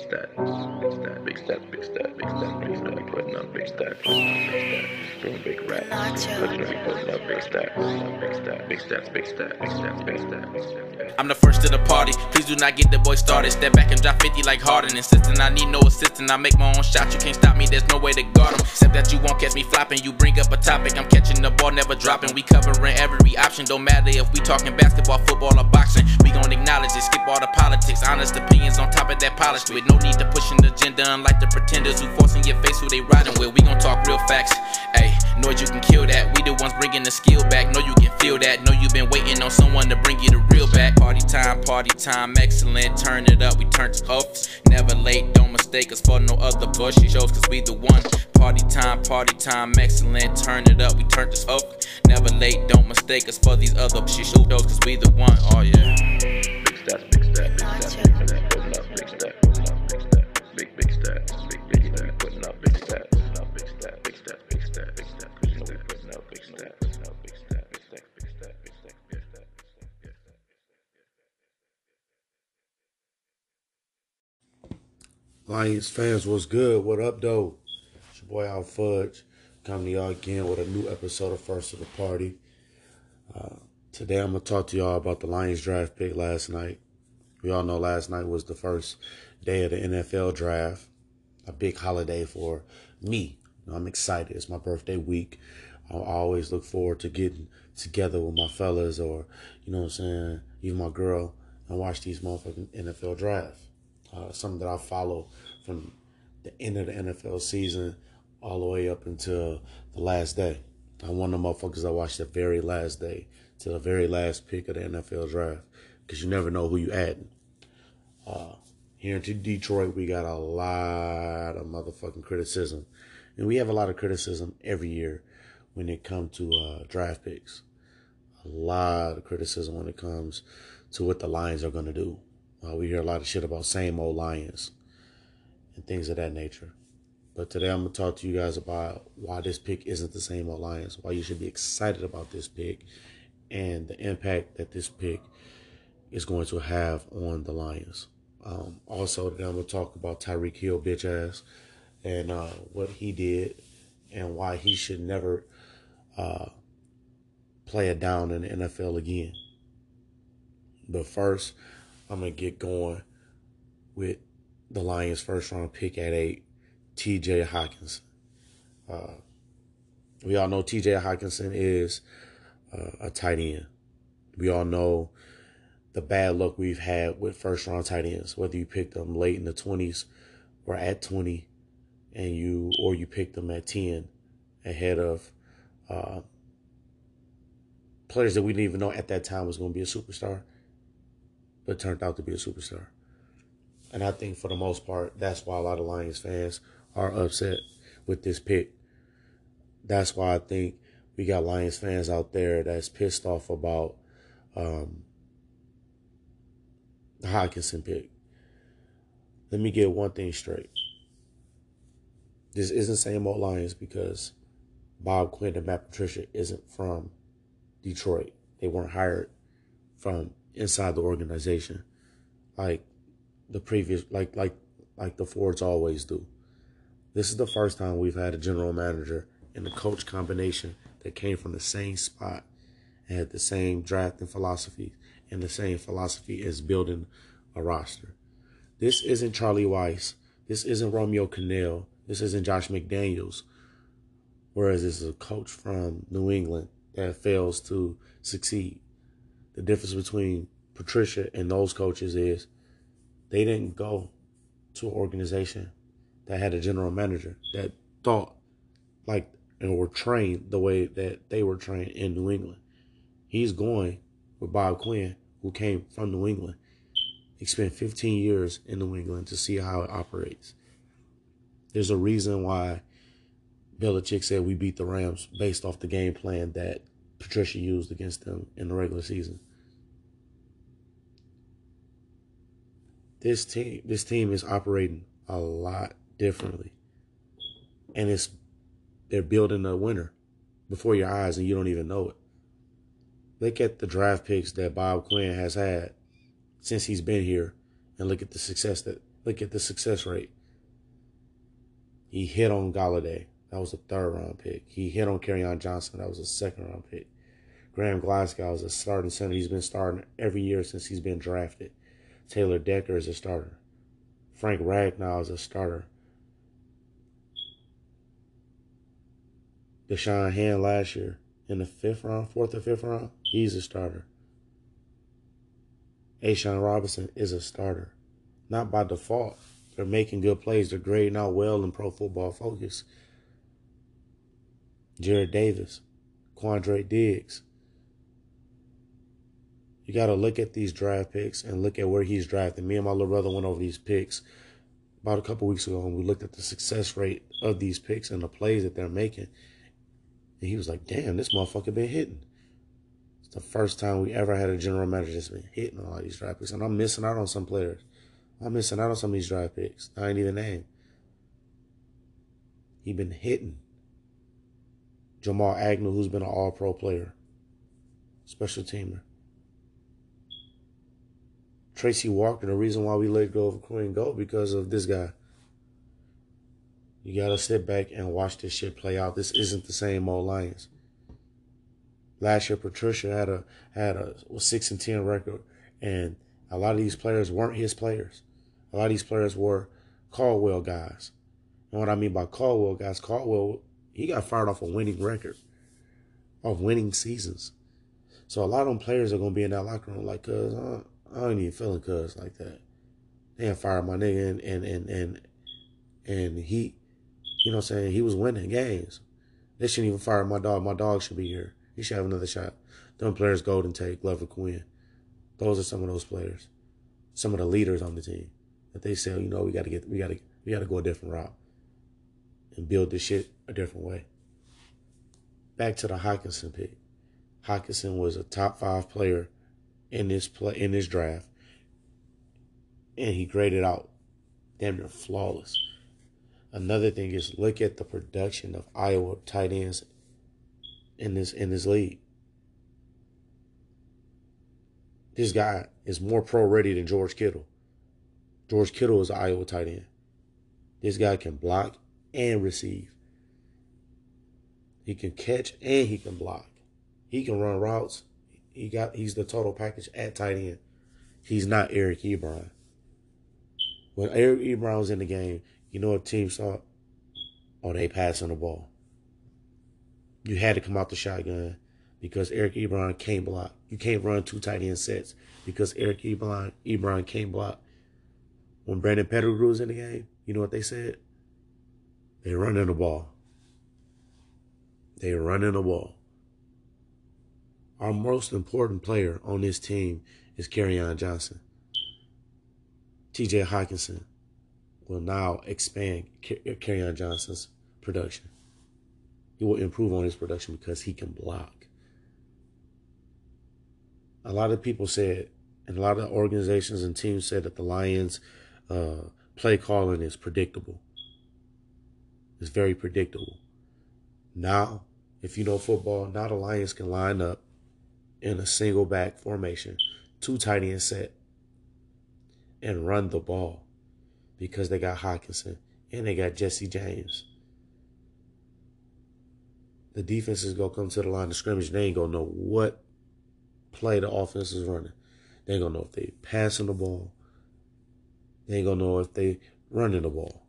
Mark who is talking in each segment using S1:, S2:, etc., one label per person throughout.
S1: big stat, big stat, big stat, big stat, big stat, putting up big stat, putting up big stat, doing big rap, literally putting up big stat, big stat, big stats, big stat, big stats, big stat, big stat.
S2: I'm the first to the party. Please do not get the boy started. Step back and drop 50 like Harden. Insisting I need no assistance. I make my own shot. You can't stop me. There's no way to guard him. Except that you won't catch me flopping. You bring up a topic. I'm catching the ball, never dropping. We covering every option. Don't matter if we talking basketball, football, or boxing. We gon' acknowledge it. Skip all the politics. Honest opinions on top of that polished with no need to push an agenda. Unlike the pretenders who forcing your face who they riding with. We gon' talk real facts. Hey, know you can kill that. We the ones bringing the skill back. Know you can feel that. Know you've been waiting on someone to bring you the real back. Party time, party time, excellent. Turn it up, we turn to up. Never late, don't mistake us for no other bushy shows, cause we the one. Party time, party time, excellent. Turn it up, we turn this up. Never late, don't mistake us for these other shit shows, cause we the one. Oh yeah.
S1: Big stats, big stat, big stat,
S3: Lions fans, what's good? What up, though? It's your boy Al Fudge coming to y'all again with a new episode of First of the Party. Uh, today, I'm gonna talk to y'all about the Lions draft pick last night. We all know last night was the first day of the NFL draft, a big holiday for me. I'm excited. It's my birthday week. I always look forward to getting together with my fellas or, you know what I'm saying, even my girl and watch these motherfucking NFL drafts. Uh, something that I follow from the end of the NFL season all the way up until the last day. I'm one of the motherfuckers I watch the very last day to the very last pick of the NFL draft because you never know who you adding. Uh, here in Detroit, we got a lot of motherfucking criticism, and we have a lot of criticism every year when it comes to uh, draft picks. A lot of criticism when it comes to what the Lions are going to do. Uh, we hear a lot of shit about same old Lions and things of that nature. But today I'm going to talk to you guys about why this pick isn't the same old Lions, why you should be excited about this pick, and the impact that this pick is going to have on the Lions. Um, also, today I'm going to talk about Tyreek Hill, bitch ass, and uh, what he did and why he should never uh, play it down in the NFL again. But first, I'm going to get going with the Lions' first round pick at eight, TJ Hockenson. Uh, we all know TJ Hockenson is uh, a tight end. We all know the bad luck we've had with first round tight ends, whether you picked them late in the 20s or at 20 and you or you picked them at 10 ahead of uh, players that we didn't even know at that time was going to be a superstar but turned out to be a superstar. And I think for the most part, that's why a lot of Lions fans are upset with this pick. That's why I think we got Lions fans out there that's pissed off about um, the Hockenson pick. Let me get one thing straight. This isn't same old Lions because Bob Quinn and Matt Patricia isn't from Detroit. They weren't hired from inside the organization, like the previous, like like like the Fords always do. This is the first time we've had a general manager and a coach combination that came from the same spot and had the same drafting philosophy and the same philosophy as building a roster. This isn't Charlie Weis. This isn't Romeo Crennel. This isn't Josh McDaniels. Whereas this is a coach from New England that fails to succeed. The difference between Patricia and those coaches is they didn't go to an organization that had a general manager that thought like and were trained the way that they were trained in New England. He's going with Bob Quinn, who came from New England. He spent 15 years in New England to see how it operates. There's a reason why Belichick said we beat the Rams based off the game plan that Patricia used against them in the regular season. This team, this team is operating a lot differently, and it's they're building a winner before your eyes, and you don't even know it. Look at the draft picks that Bob Quinn has had since he's been here, and look at the success that Look at the success rate. He hit on Golladay. That was a third round pick. He hit on Kerryon Johnson. That was a second round pick. Graham Glasgow is a starting center. He's been starting every year since he's been drafted. Taylor Decker is a starter. Frank Ragnow is a starter. Da'Shawn Hand last year in the fifth round, fourth or fifth round, he's a starter. A'Shawn Robinson is a starter. Not by default. They're making good plays. They're grading out well in pro football focus. Jarrad Davis, Quandre Diggs. You got to look at these draft picks and look at where he's drafted. Me and my little brother went over these picks about a couple weeks ago and we looked at the success rate of these picks and the plays that they're making. And he was like, damn, this motherfucker been hitting. It's the first time we ever had a general manager that's been hitting all these draft picks. And I'm missing out on some players. I'm missing out on some of these draft picks. I ain't even name. He been hitting. Jamal Agnew, who's been an all pro player. Special teamer. Tracy Walker, the reason why we let go of Queen Go because of this guy. You gotta sit back and watch this shit play out. This isn't the same old Lions. Last year, Patricia had a had a six and ten record, and a lot of these players weren't his players. A lot of these players were Caldwell guys. And what I mean by Caldwell guys, Caldwell he got fired off a winning record, of winning seasons. So a lot of them players are gonna be in that locker room like, cuz I, I ain't even feeling cuz like that. They fired my nigga and and and and and he you know what I'm saying? He was winning games. They shouldn't even fire my dog. My dog should be here. He should have another shot. Them players, Golden Tate, Glover Quin. Those are some of those players. Some of the leaders on the team. That they say, oh, you know, we gotta get we gotta we gotta go a different route. And build this shit a different way. Back to the Hockenson pick. Hockenson was a top five player in this play in this draft. And he graded out damn near flawless. Another thing is look at the production of Iowa tight ends in this in this league. This guy is more pro ready than George Kittle. George Kittle is an Iowa tight end. This guy can block and receive. He can catch and he can block. He can run routes. He got he's the total package at tight end. He's not Eric Ebron. When Eric Ebron was in the game, you know what teams thought? Oh, they passing the ball. You had to come out the shotgun because Eric Ebron can't block. You can't run two tight end sets because Eric Ebron, Ebron can't block. When Brandon Pettigrew was in the game, you know what they said? They running the ball. They running the ball. Our most important player on this team is Kerryon Johnson. TJ Hockenson will now expand Kerryon Johnson's production. He will improve on his production because he can block. A lot of people said, and a lot of organizations and teams said that the Lions' uh, play calling is predictable. It's very predictable. Now, if you know football, now the Lions can line up in a single back formation, two tight end set, and run the ball because they got Hockenson and they got Jesse James. The defense is gonna come to the line of scrimmage. They ain't gonna know what play the offense is running. They ain't gonna know if they passing the ball. They ain't gonna know if they running the ball.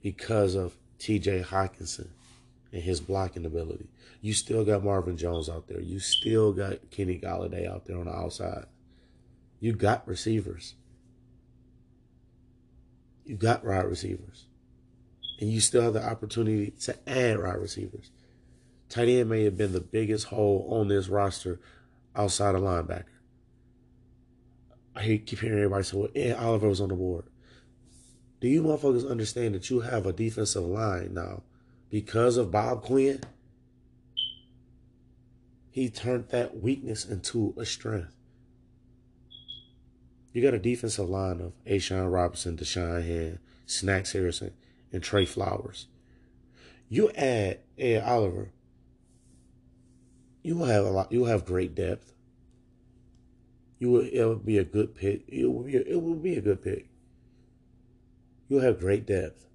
S3: Because of TJ Hockenson and his blocking ability. You still got Marvin Jones out there. You still got Kenny Golladay out there on the outside. You got receivers. You got wide receivers. And you still have the opportunity to add wide receivers. Tight end may have been the biggest hole on this roster outside of linebacker. I keep hearing everybody say, well, Ed Oliver was on the board. Do you motherfuckers understand that you have a defensive line now because of Bob Quinn? He turned that weakness into a strength. You got a defensive line of A'Shawn Robinson, Da'Shawn Hand, Snacks Harrison, and Trey Flowers. You add Ed Oliver, you will have a lot. You will have great depth. You will. It will be a good pick. It will be. A, it will be a good pick. you'll have great depth.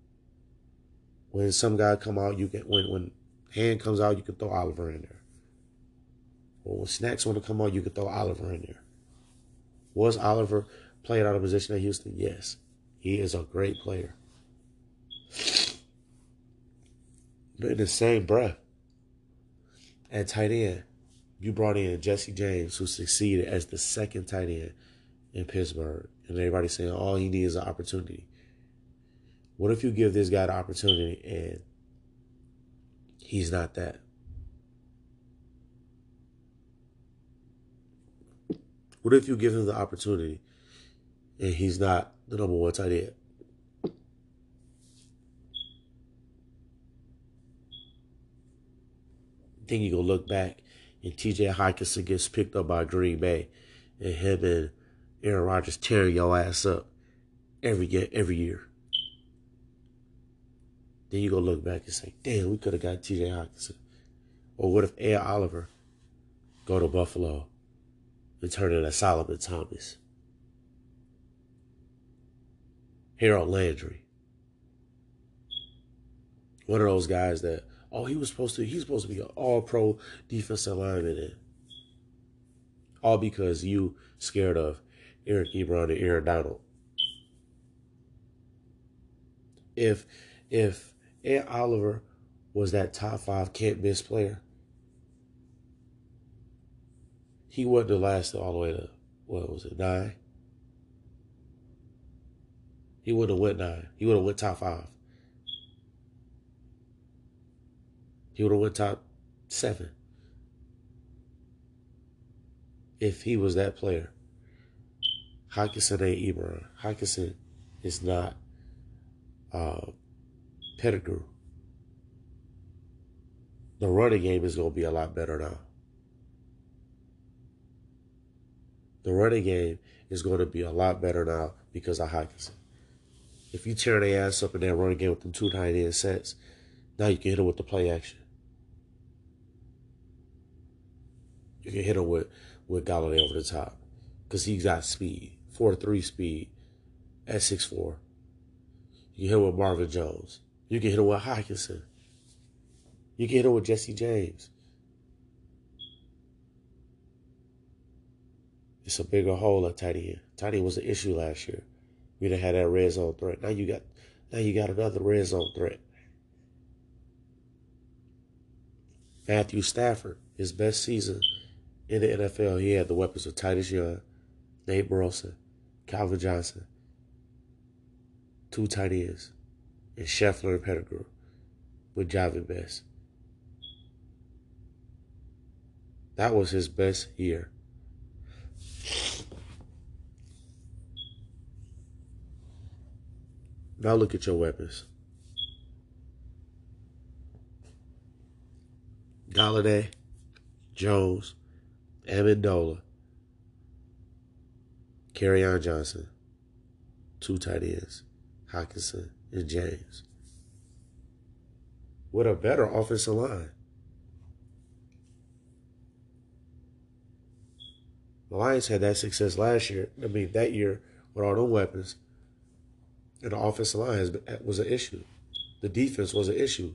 S3: When some guy come out, you can when when hand comes out, you can throw Oliver in there. Or when snacks want to come out, you can throw Oliver in there. Was Oliver playing out of position at Houston? Yes. He is a great player. But in the same breath, at tight end, you brought in Jesse James, who succeeded as the second tight end in Pittsburgh. And everybody's saying all he needs is an opportunity. What if you give this guy the opportunity and he's not that? What if you give him the opportunity and he's not the number one tight end? Then you go look back and TJ Hockenson gets picked up by Green Bay and him and Aaron Rodgers tearing your ass up every every year. Then you go look back and say, damn, we could have got TJ Hockenson. Or what if Ed Oliver go to Buffalo and turn into Solomon Thomas? Harold Landry. One of those guys that, oh, he was supposed to, he's supposed to be an all pro defensive lineman. And all because you scared of Eric Ebron and Aaron Donald. If if Ed Oliver was that top five can't miss player, he wouldn't have lasted all the way to what was it, nine? He would have went nine. He would have went top five. He would have went top seven. If he was that player. Hockenson ain't Ebron. Hockenson is not uh, Pettigrew. The running game is going to be a lot better now. The running game is going to be a lot better now because of Hockenson. If you tear their ass up in that running game with them two tight end sets, now you can hit them with the play action. You can hit them with, with Golladay over the top because he's got speed four three speed at six four. You hit him with Marvin Jones. You can hit him with Hockenson. You can hit him with Jesse James. It's a bigger hole at tight end. Tight end was an issue last year. We didn't have that red zone threat. Now you got now you got another red zone threat. Matthew Stafford, his best season in the NFL, he had the weapons of Titus Young, Nate Burleson, Calvin Johnson, two tight ends, and Scheffler and Pettigrew with Jahvid Best. That was his best year. Now look at your weapons. Golladay, Jones, Amendola, Kerryon Johnson, two tight ends, Hockenson and James. With a better offensive line. The Lions had that success last year. I mean, that year with all them weapons, and the offensive line has was an issue. The defense was an issue.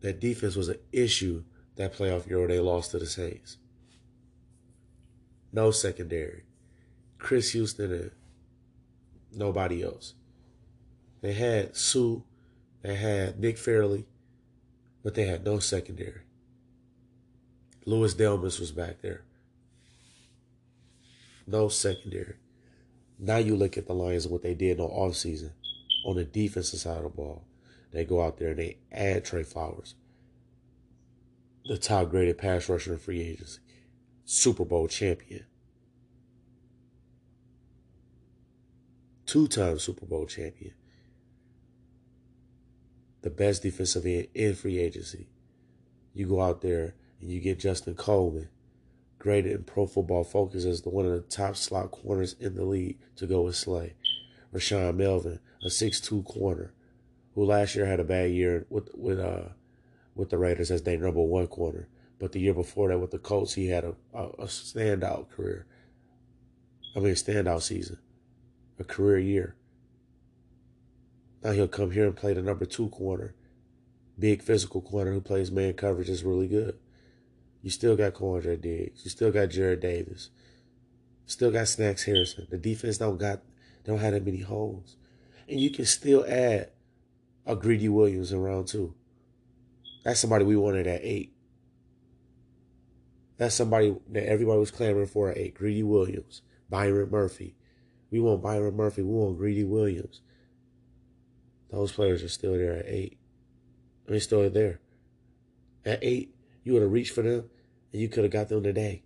S3: That defense was an issue that playoff year they lost to the Saints. No secondary. Chris Houston and nobody else. They had Suh, they had Nick Fairley, but they had no secondary. Louis Delmas was back there. No secondary. Now you look at the Lions and what they did on offseason on the defensive side of the ball. They go out there and they add Trey Flowers, the top graded pass rusher in free agency. Super Bowl champion, two time Super Bowl champion, the best defensive end in free agency. You go out there and you get Justin Coleman, graded in Pro Football Focus as the one of the top slot corners in the league to go with Slay. Rashaan Melvin, a six-two corner, who last year had a bad year with with uh with the Raiders as their number one corner. But the year before that with the Colts, he had a, a, a standout career. I mean, standout season. A career year. Now he'll come here and play the number two corner, big physical corner who plays man coverage is really good. You still got Quandre Diggs. You still got Jarrad Davis. Still got Snacks Harrison. The defense don't got don't have that many holes. And you can still add a Greedy Williams in round two. That's somebody we wanted at eight. That's somebody that everybody was clamoring for at eight. Greedy Williams, Byron Murphy. We want Byron Murphy. We want Greedy Williams. Those players are still there at eight. I mean, still there. At eight, you would have reached for them and you could have got them today.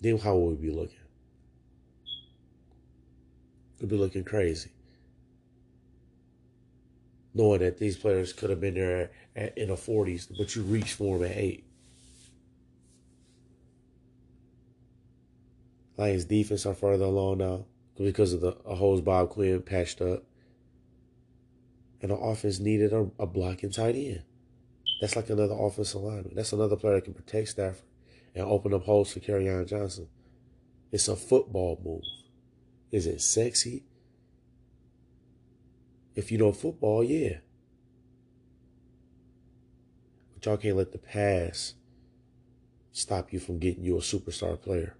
S3: Then how would we be looking? We'd be looking crazy. Knowing that these players could have been there at, in the 40s, but you reached for them at 8. Lions defense are further along now because of the holes Bob Quinn patched up. And the offense needed a, a blocking tight end. That's like another offensive lineman. That's another player that can protect Stafford and open up holes for Kerryon Johnson. It's a football move. Is it sexy? If you know football, yeah. But y'all can't let the pass stop you from getting you a superstar player.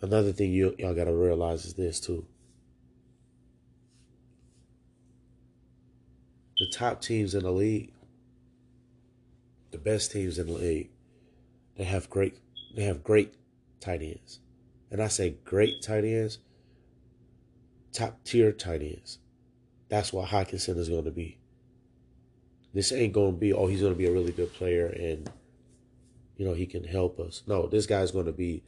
S3: Another thing you, y'all got to realize is this, too. The top teams in the league, the best teams in the league, they have great they have great tight ends. And I say great tight ends, top tier tight ends. That's what Hockenson is going to be. This ain't going to be, oh, he's going to be a really good player and, you know, he can help us. No, this guy's going to be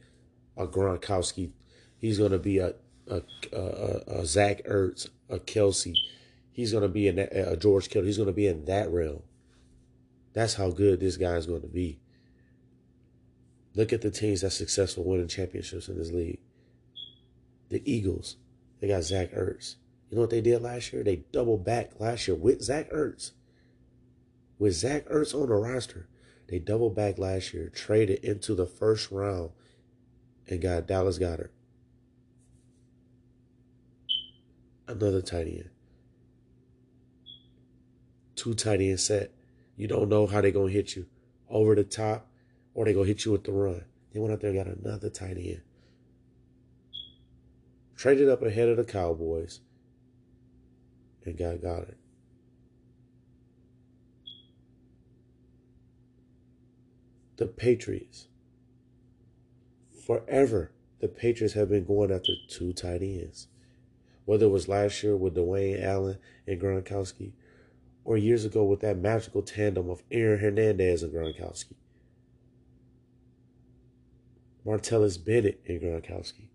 S3: a Gronkowski. He's going to be a, a, a, a Zach Ertz, a Kelce. He's going to be in that, a George Kittle. He's going to be in that realm. That's how good this guy is going to be. Look at the teams that's successful winning championships in this league. The Eagles, they got Zach Ertz. You know what they did last year? They doubled back last year with Zach Ertz. With Zach Ertz on the roster, they doubled back last year, traded into the first round, and got Dallas Goedert. Another tight end. Two tight end set. You don't know how they're going to hit you. Over the top or they gonna hit you with the run. They went out there and got another tight end. Traded up ahead of the Cowboys and got it. The Patriots. Forever, the Patriots have been going after two tight ends. Whether it was last year with Dwayne Allen and Gronkowski, or years ago with that magical tandem of Aaron Hernandez and Gronkowski. Martellus Bennett and Gronkowski.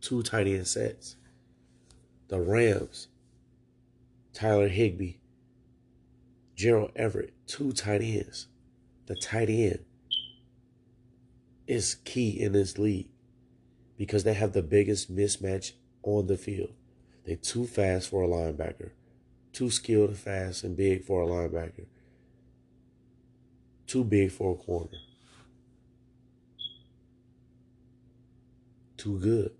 S3: Two tight end sets. The Rams, Tyler Higbee, Gerald Everett, two tight ends. The tight end is key in this league because they have the biggest mismatch on the field. They're too fast for a linebacker, too skilled, fast, and big for a linebacker too big for a corner. Too good.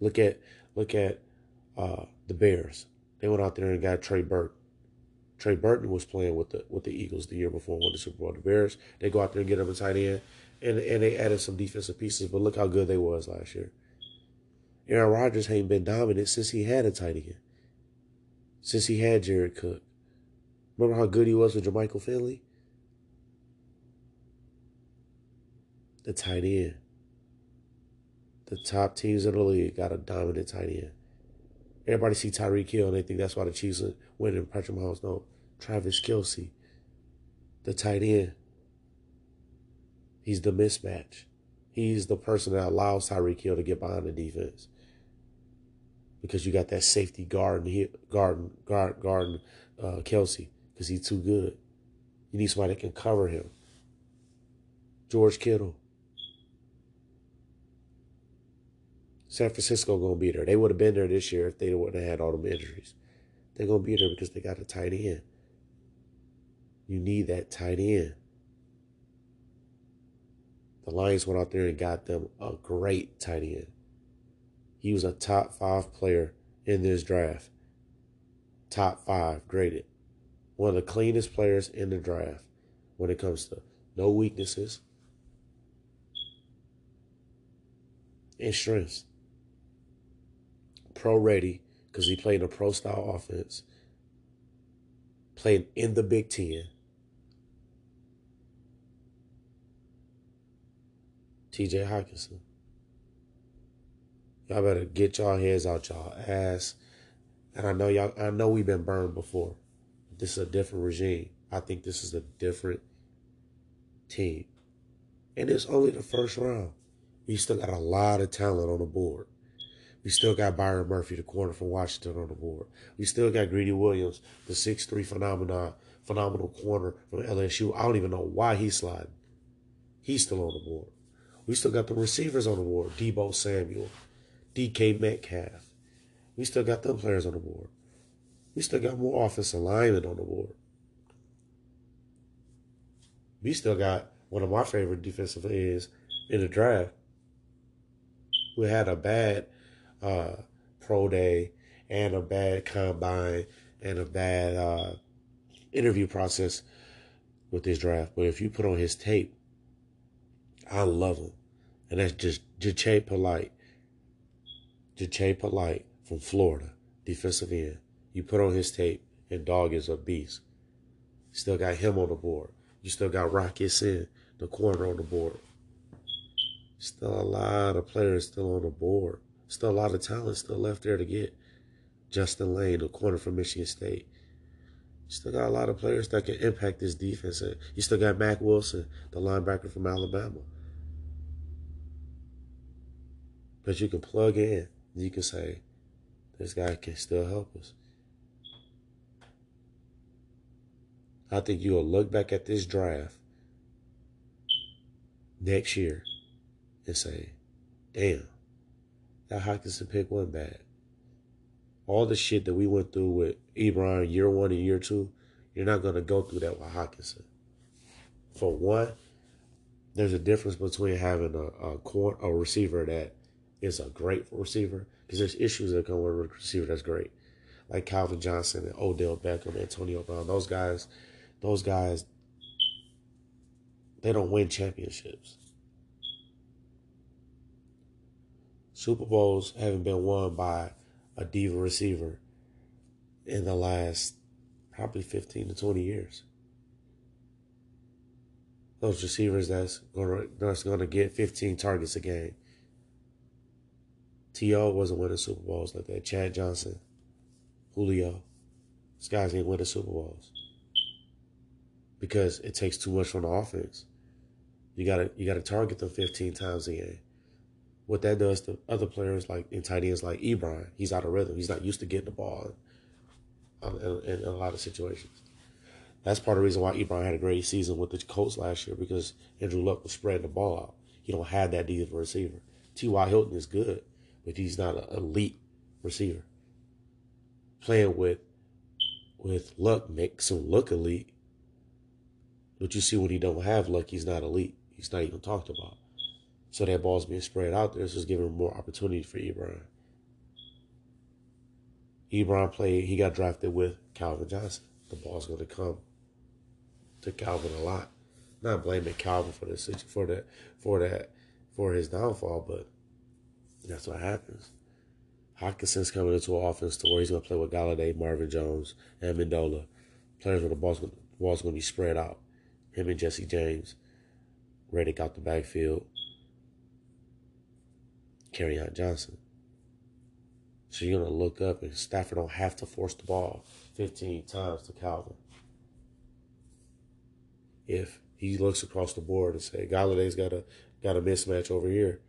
S3: Look at look at uh, the Bears. They went out there and got Trey Burton. Trey Burton was playing with the with the Eagles the year before won the Super Bowl. The Bears they go out there and get him a tight end, and and they added some defensive pieces. But look how good they was last year. Aaron Rodgers ain't been dominant since he had a tight end. Since he had Jared Cook. Remember how good he was with Jermichael Finley? the tight end. The top teams in the league got a dominant tight end. Everybody see Tyreek Hill and they think that's why the Chiefs are winning. Patrick Mahomes, no. Travis Kelce, the tight end. He's the mismatch. He's the person that allows Tyreek Hill to get behind the defense. Because you got that safety guard, guard, guard, guard, uh, Kelce because he's too good. You need somebody that can cover him. George Kittle. San Francisco gonna be there. They would have been there this year if they wouldn't have had all them injuries. They're gonna be there because they got a tight end. You need that tight end. The Lions went out there and got them a great tight end. He was a top five player in this draft. Top five graded. One of the cleanest players in the draft when it comes to no weaknesses and strengths. Pro ready because he played a pro style offense. Playing in the Big Ten. TJ Hockenson. Y'all better get y'all heads out y'all ass. And I know y'all I know we've been burned before. This is a different regime. I think this is a different team. And it's only the first round. We still got a lot of talent on the board. We still got Byron Murphy, the corner from Washington, on the board. We still got Greedy Williams, the six-three phenomenon, phenomenal corner from LSU. I don't even know why he's sliding. He's still on the board. We still got the receivers on the board. Deebo Samuel, DK Metcalf. We still got them players on the board. We still got more offensive linemen on the board. We still got one of my favorite defensive ends in the draft. We had a bad uh, pro day and a bad combine and a bad uh, interview process with this draft. But if you put on his tape, I love him. And that's just Jachai Polite. Jachai Polite from Florida, defensive end. You put on his tape, and dog is a beast. Still got him on the board. You still got Rock Ya-Sin, the corner on the board. Still a lot of players still on the board. Still a lot of talent still left there to get. Justin Layne, the corner from Michigan State. Still got a lot of players that can impact this defense. Uh, you still got Mack Wilson, the linebacker from Alabama. But you can plug in. You can say, this guy can still help us. I think you'll look back at this draft next year and say, damn, that Hockenson pick wasn't bad. All the shit that we went through with Ebron year one and year two, you're not to go through that with Hockenson. For one, there's a difference between having a, a, court, a receiver that is a great receiver, because there's issues that come with a receiver that's great. Like Calvin Johnson and Odell Beckham, and Antonio Brown, those guys, those guys, they don't win championships. Super Bowls haven't been won by a diva receiver in the last probably 15 to 20 years. Those receivers that's gonna that's gonna get 15 targets a game. T.O. wasn't winning Super Bowls like that. Chad Johnson, Julio. These guys ain't winning Super Bowls. Because it takes too much from the offense. You gotta you gotta target them 15 times a game what that does to other players like in tight ends like Ebron. He's out of rhythm. He's not used to getting the ball in, um, in, in, a lot of situations. That's part of the reason why Ebron had a great season with the Colts last year because Andrew Luck was spreading the ball out. He don't have that deep of a receiver. T.Y. Hilton is good, but he's not an elite receiver. Playing with with Luck makes him look elite. But you see when he don't have Luck, he's not elite. He's not even talked about. So that ball's being spread out there, so it's giving more opportunity for Ebron. Ebron played, he got drafted with Calvin Johnson. The ball's going to come to Calvin a lot. Not blaming Calvin for this for that for that for his downfall, but that's what happens. Hockenson's coming into an offense to where he's going to play with Golladay, Marvin Jones, and Mendola. Players where the ball's, ball's going to be spread out. Him and Jesse James. Riddick out the backfield. Kerryon Johnson. So you're to look up and Stafford don't have to force the ball 15 times to Calvin. If he looks across the board and say, Golladay's got a got a mismatch over here,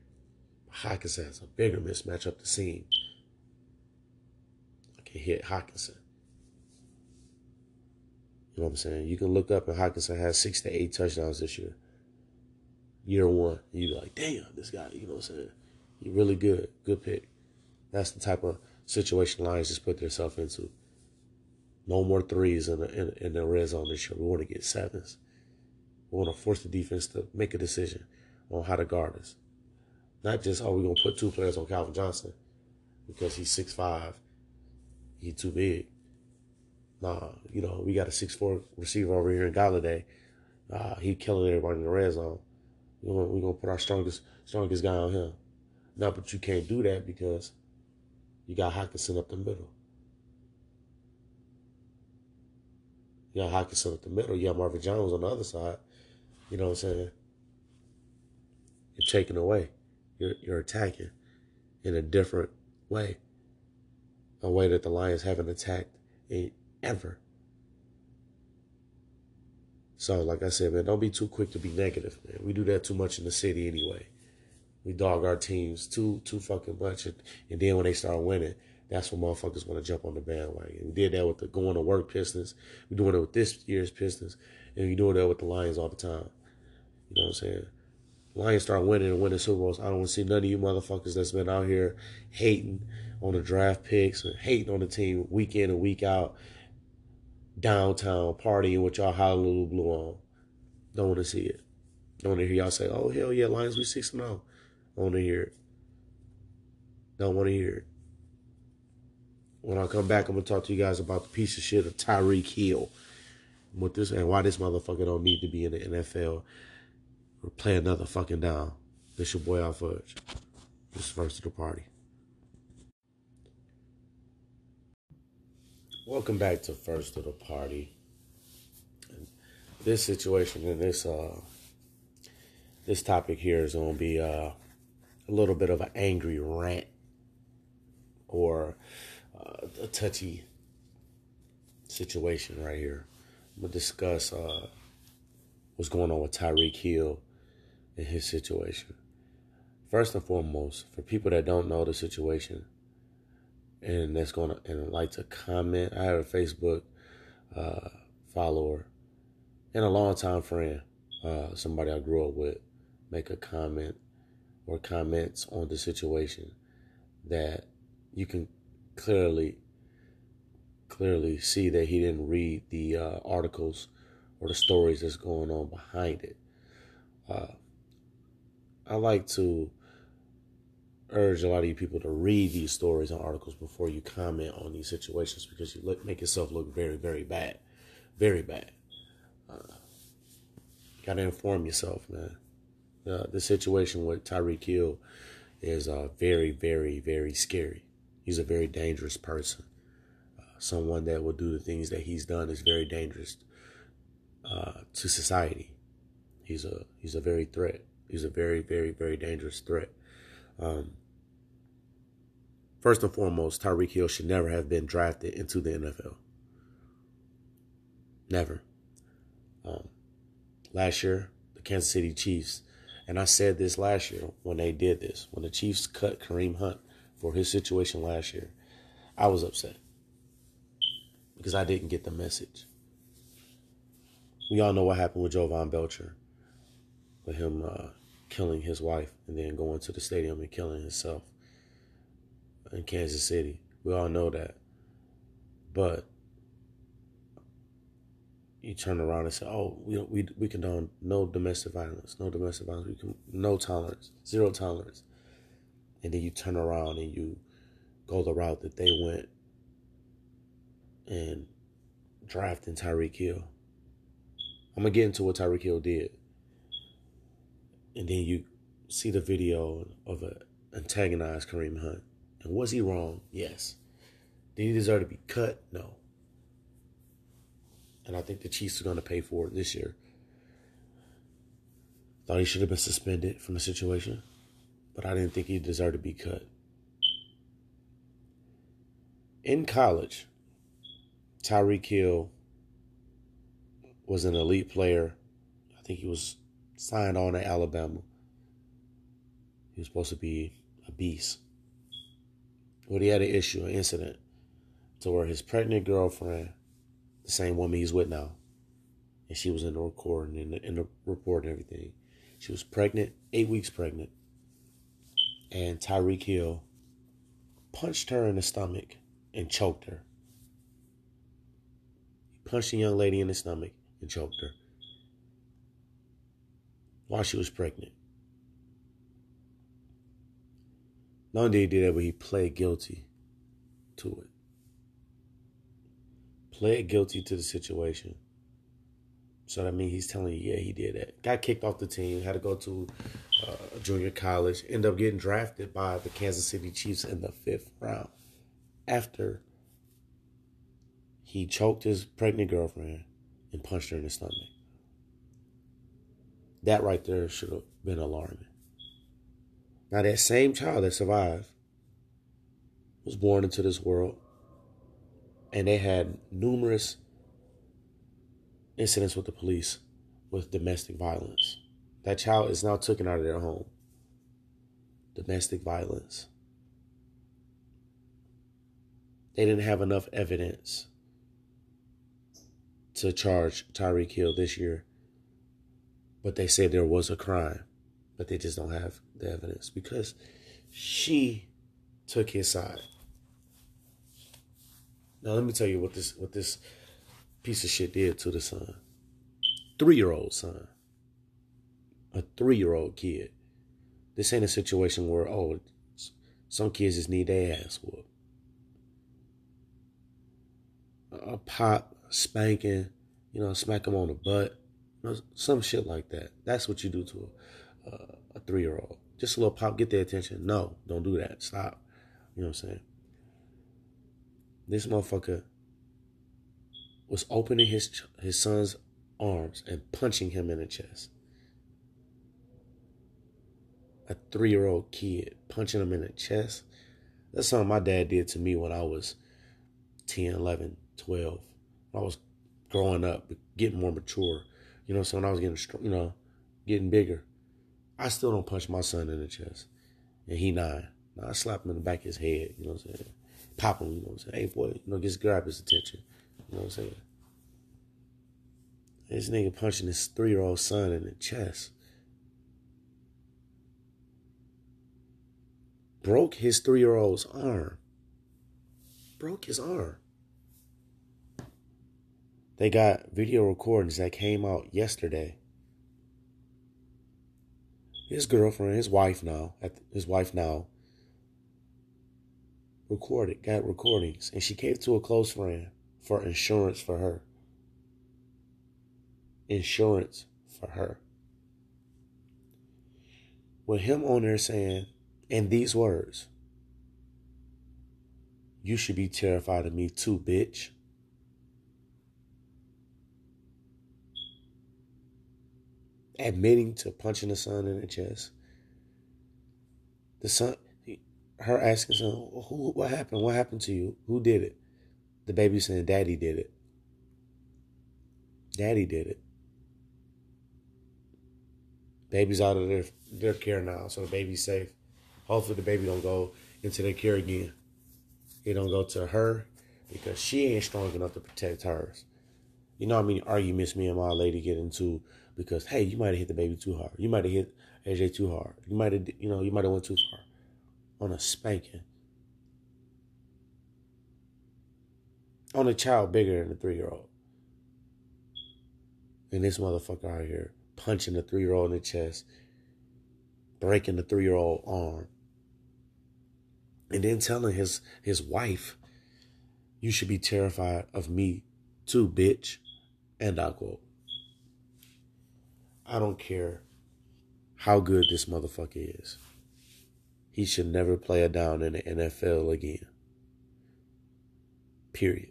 S3: Hockenson has a bigger mismatch up the seam. I can hit Hockenson. You know what I'm saying? You can look up and Hockenson has six to eight touchdowns this year. Year one. You be like, damn, this guy, you know what I'm saying? You're really good. Good pick. That's the type of situation Lions just put themselves into. No more threes in the, in, in the red zone this year. We want to get sevens. We want to force the defense to make a decision. on how to guard us. Not just, oh, we're going to put two players on Calvin Johnson because he's six five, he's too big. Nah, you know, we got a six four receiver over here in Golladay. Uh, he killing everybody in the red zone. We're gonna put our strongest strongest guy on him. No, but you can't do that because you got Hockenson up the middle. You got Hockenson up the middle. You got Marvin Jones on the other side. You know what I'm saying? You're taking away. You're you're attacking in a different way. A way that the Lions haven't attacked in ever. So, like I said, man, don't be too quick to be negative, man. We do that too much in the city anyway. We dog our teams too too fucking much, and, and then when they start winning, that's when motherfuckers want to jump on the bandwagon. We did that with the going to work Pistons. We're doing it with this year's Pistons, and we're doing that with the Lions all the time. You know what I'm saying? Lions start winning and winning Super Bowls. I don't want to see none of you motherfuckers that's been out here hating on the draft picks and hating on the team week in and week out, downtown partying with y'all Honolulu blue on. Don't want to see it. Don't want to hear y'all say, "Oh hell yeah, Lions we six and zero." Want to hear it. Don't want to hear it. When I come back, I'm gonna talk to you guys about the piece of shit of Tyreek Hill, what this and why this motherfucker don't need to be in the NFL or play another fucking down. This your boy Al. This is first of the party. Welcome back to first of the party. This situation and this uh this topic here is gonna be uh a little bit of an angry rant or uh, a touchy situation right here. I'm gonna discuss uh, what's going on with Tyreek Hill and his situation. First and foremost, for people that don't know the situation and that's gonna and like to comment, I have a Facebook uh, follower and a longtime friend, uh, somebody I grew up with, make a comment or comments on the situation that you can clearly clearly see that he didn't read the uh, articles or the stories that's going on behind it. Uh, I like to urge a lot of you people to read these stories and articles before you comment on these situations because you look, make yourself look very, very bad, very bad. Uh, gotta inform yourself, man. Uh, the situation with Tyreek Hill is uh, very, very, very scary. He's a very dangerous person. Uh, someone that will do the things that he's done is very dangerous uh, to society. He's a he's a very threat. He's a very, very, very dangerous threat. Um, first and foremost, Tyreek Hill should never have been drafted into the NFL. Never. Um, last year, the Kansas City Chiefs and I said this last year when they did this, when the Chiefs cut Kareem Hunt for his situation last year. I was upset because I didn't get the message. We all know what happened with Jovan Belcher, with him uh, killing his wife and then going to the stadium and killing himself in Kansas City. We all know that. But you turn around and say, "Oh, we we we condone no domestic violence, no domestic violence, we can no tolerance, zero tolerance," and then you turn around and you go the route that they went and drafting Tyreek Hill. I'm gonna get into what Tyreek Hill did, and then you see the video of a antagonized Kareem Hunt. And was he wrong? Yes. Did he deserve to be cut? No. And I think the Chiefs are going to pay for it this year. Thought he should have been suspended from the situation, but I didn't think he deserved to be cut. In college, Tyreek Hill was an elite player. I think he was signed on to Alabama. He was supposed to be a beast. But he had an issue, an incident, to where his pregnant girlfriend the same woman he's with now. And she was in the record and in the, in the report and everything. She was pregnant, eight weeks pregnant. And Tyreek Hill punched her in the stomach and choked her. He punched a young lady in the stomach and choked her while she was pregnant. Not only did he do that, but he pled guilty to it. Pled guilty to the situation. So that means he's telling you, yeah, he did that. Got kicked off the team, had to go to uh, junior college, ended up getting drafted by the Kansas City Chiefs in the fifth round after he choked his pregnant girlfriend and punched her in the stomach. That right there should have been alarming. Now, that same child that survived was born into this world, and they had numerous incidents with the police with domestic violence. That child is now taken out of their home. Domestic violence. They didn't have enough evidence to charge Tyreek Hill this year, but they said there was a crime, but they just don't have the evidence because she took his side. Now let me tell you what this what this piece of shit did to the son. Three year old son. A three year old kid. This ain't a situation where, oh, some kids just need their ass whooped. A pop, spanking, you know, smack them on the butt, you know, some shit like that. That's what you do to a, a three year old. Just a little pop, get their attention. No, don't do that. Stop. You know what I'm saying? This motherfucker was opening his his son's arms and punching him in the chest. A three year old kid punching him in the chest. That's something my dad did to me when I was 10, 11, 12. I was growing up, getting more mature. You know, so when I was getting, you know, getting bigger, I still don't punch my son in the chest. And he nine. I slap him in the back of his head, you know what I'm saying? Pop him, you know what I'm saying? Hey boy, you know, just grab his attention. You know what I'm saying? This nigga punching his three year old son in the chest. Broke his three year old's arm. Broke his arm. They got video recordings that came out yesterday. His girlfriend, his wife now, his wife now, recorded, got recordings, and she gave to a close friend for insurance for her. Insurance for her. With him on there saying, in these words, you should be terrified of me too, bitch. Admitting to punching the son in the chest. The son, her asking son, who, what happened? What happened to you? Who did it? The baby saying, Daddy did it. Daddy did it. Baby's out of their their care now, so the baby's safe. Hopefully the baby don't go into their care again. It don't go to her because she ain't strong enough to protect hers. You know how I many arguments me and my lady get into because hey, you might have hit the baby too hard. You might have hit AJ too hard. You might have you know, you might have went too far on a spanking. On a child bigger than a three year old. And this motherfucker out here punching the three year old in the chest, breaking the three year old arm, and then telling his his wife, "You should be terrified of me, too, bitch." And I quote, "I don't care how good this motherfucker is. He should never play a down in the NFL again. Period.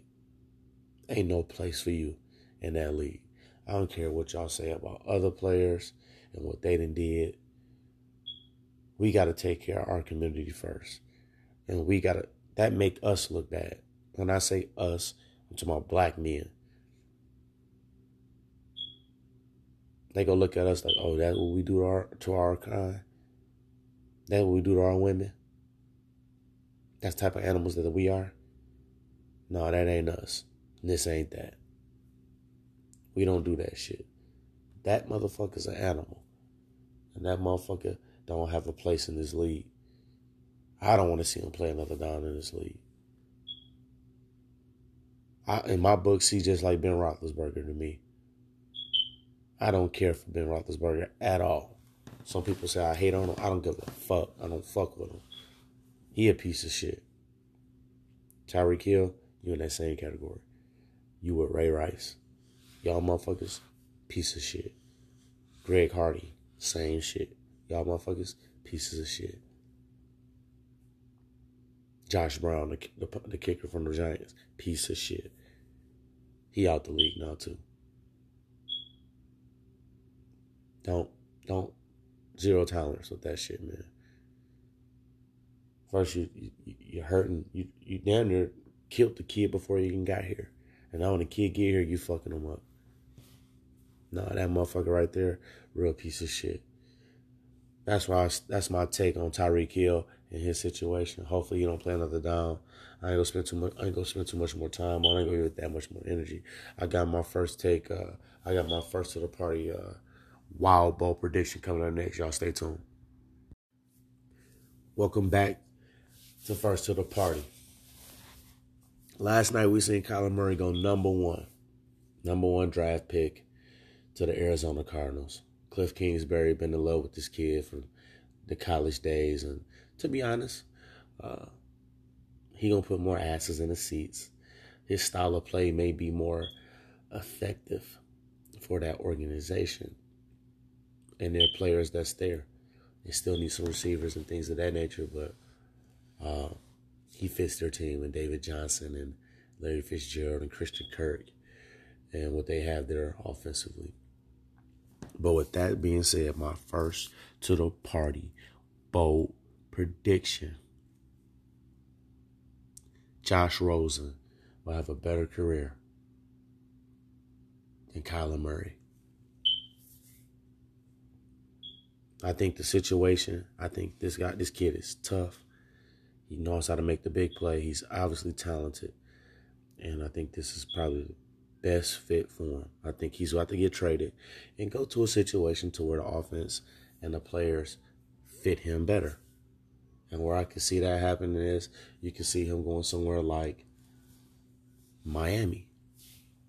S3: Ain't no place for you in that league." I don't care what y'all say about other players and what they done did. We got to take care of our community first. And we got to, that make us look bad. When I say us, I'm talking about black men. They go look at us like, oh, that's what we do to our, to our kind. That's what we do to our women. That's type of animals that we are. No, that ain't us. This ain't that. We don't do that shit. That motherfucker's an animal. And that motherfucker don't have a place in this league. I don't want to see him play another down in this league. I, in my book, he's just like Ben Roethlisberger to me. I don't care for Ben Roethlisberger at all. Some people say I hate on him. I don't give a fuck. I don't fuck with him. He a piece of shit. Tyreek Hill, you in that same category. You with Ray Rice. Y'all motherfuckers, piece of shit. Greg Hardy, same shit. Y'all motherfuckers, pieces of shit. Josh Brown, the, the, the kicker from the Giants, piece of shit. He out the league now too. Don't don't zero tolerance with that shit, man. First, you, you you're hurting. You you damn near killed the kid before you even got here, and now when the kid get here, you fucking him up. Nah, that motherfucker right there, real piece of shit. That's why I, that's my take on Tyreek Hill and his situation. Hopefully, you don't play another down. I ain't gonna spend too much. I ain't gonna spend too much more time on. I ain't gonna give it that much more energy. I got my first take. Uh, I got my first to the party. Uh, wild ball prediction coming up next. Y'all stay tuned. Welcome back to first to the party. Last night we seen Kyler Murray go number one, number one draft pick to the Arizona Cardinals. Cliff Kingsbury been in love with this kid from the college days, and to be honest, uh, he gonna put more asses in the seats. His style of play may be more effective for that organization and their players that's there. They still need some receivers and things of that nature, but uh, he fits their team and David Johnson and Larry Fitzgerald and Christian Kirk and what they have there offensively. But with that being said, my first to the party bold prediction. Josh Rosen will have a better career than Kyler Murray. I think the situation, I think this guy, this kid is tough. He knows how to make the big play. He's obviously talented. And I think this is probably the best fit for him. I think he's about to get traded and go to a situation to where the offense and the players fit him better. And where I can see that happening is you can see him going somewhere like Miami.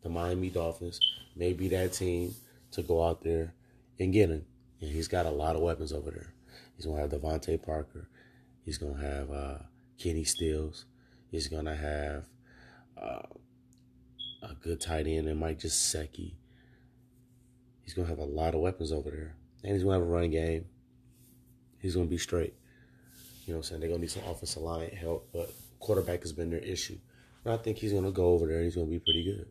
S3: The Miami Dolphins may be that team to go out there and get him. And he's got a lot of weapons over there. He's gonna have DeVante Parker. He's gonna have uh, Kenny Stills. He's gonna have uh, a good tight end and Mike Gesicki. He's gonna have a lot of weapons over there, and he's gonna have a running game. He's gonna be straight. You know what I'm saying? They're gonna need some offensive line help, but quarterback has been their issue. But I think he's gonna go over there and he's gonna be pretty good.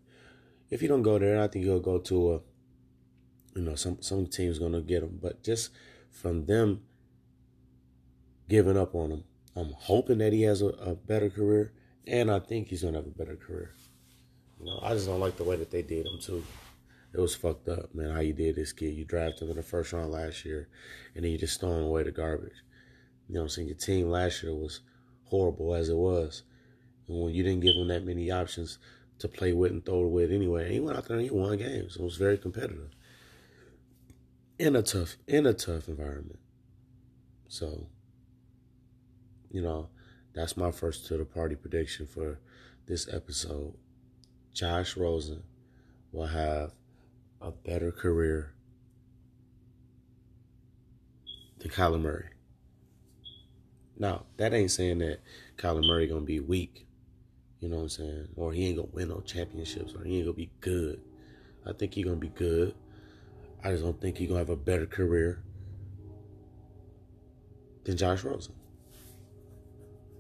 S3: If he don't go there, I think he'll go to a you know, some some teams gonna get him, but just from them giving up on him, I'm hoping that he has a, a better career, and I think he's gonna have a better career. You know, I just don't like the way that they did him too. It was fucked up, man. How you did this kid? You drafted him in the first round last year, and then you just throwing away the garbage. You know I'm saying? Your team last year was horrible as it was, and when you didn't give him that many options to play with and throw with anyway, he went out there and he won games. It was very competitive in a tough in a tough environment. So, you know, that's my first to the party prediction for this episode. Josh Rosen will have a better career than Kyler Murray. Now, that ain't saying that Kyler Murray gonna be weak. You know what I'm saying? Or he ain't gonna win no championships or he ain't gonna be good. I think he gonna be good. I just don't think he's gonna have a better career than Josh Rosen.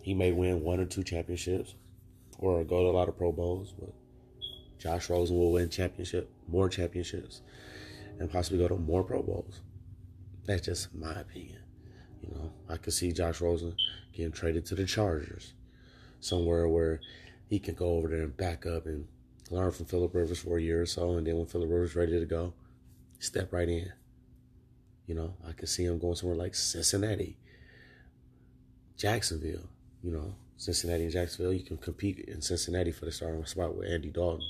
S3: He may win one or two championships or go to a lot of Pro Bowls, but Josh Rosen will win championship, more championships, and possibly go to more Pro Bowls. That's just my opinion. You know, I could see Josh Rosen getting traded to the Chargers, somewhere where he can go over there and back up and learn from Philip Rivers for a year or so, and then when Philip Rivers is ready to go, step right in. You know, I could see him going somewhere like Cincinnati, Jacksonville. You know, Cincinnati and Jacksonville, you can compete in Cincinnati for the starting spot with Andy Dalton.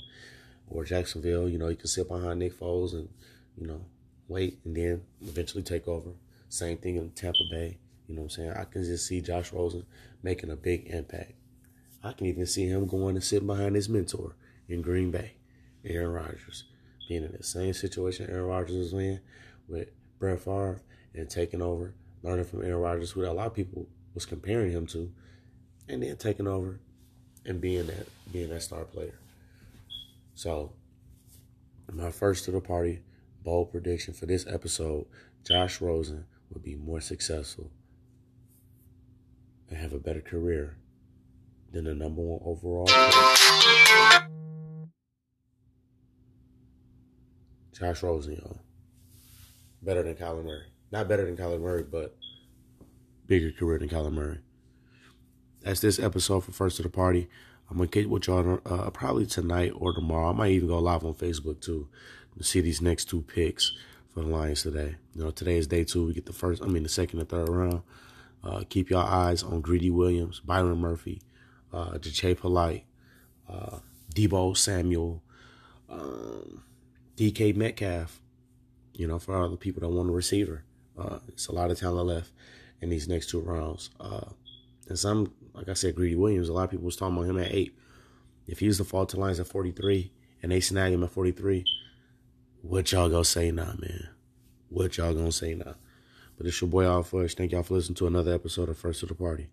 S3: Or Jacksonville, you know, you can sit behind Nick Foles and, you know, wait and then eventually take over. Same thing in Tampa Bay. You know what I'm saying? I can just see Josh Rosen making a big impact. I can even see him going and sitting behind his mentor in Green Bay, Aaron Rodgers being in the same situation Aaron Rodgers was in with Brett Favre and taking over, learning from Aaron Rodgers, who a lot of people was comparing him to, and then taking over and being that being that star player. So my first to the party bold prediction for this episode, Josh Rosen will be more successful and have a better career than the number one overall pick. Josh Rosen, y'all. Better than Kyler Murray. Not better than Kyler Murray, but bigger career than Kyler Murray. That's this episode for First to the Party. I'm gonna get with y'all uh, probably tonight or tomorrow. I might even go live on Facebook too to see these next two picks for the Lions today. You know, today is day two. We get the first, I mean, the second and third round. Uh, keep your eyes on Greedy Williams, Byron Murphy, uh, Polite, uh, Deebo Samuel, um, DK Metcalf. You know, for all the people that want a receiver, uh, it's a lot of talent left in these next two rounds. Uh, and some, like I said, Greedy Williams. A lot of people was talking about him at eight. If he was to fall to Lions at 43 and they snag him at 43, what y'all gonna say now, man? What y'all gonna say now? But it's your boy Al Fudge. Thank y'all for listening to another episode of First to the Party.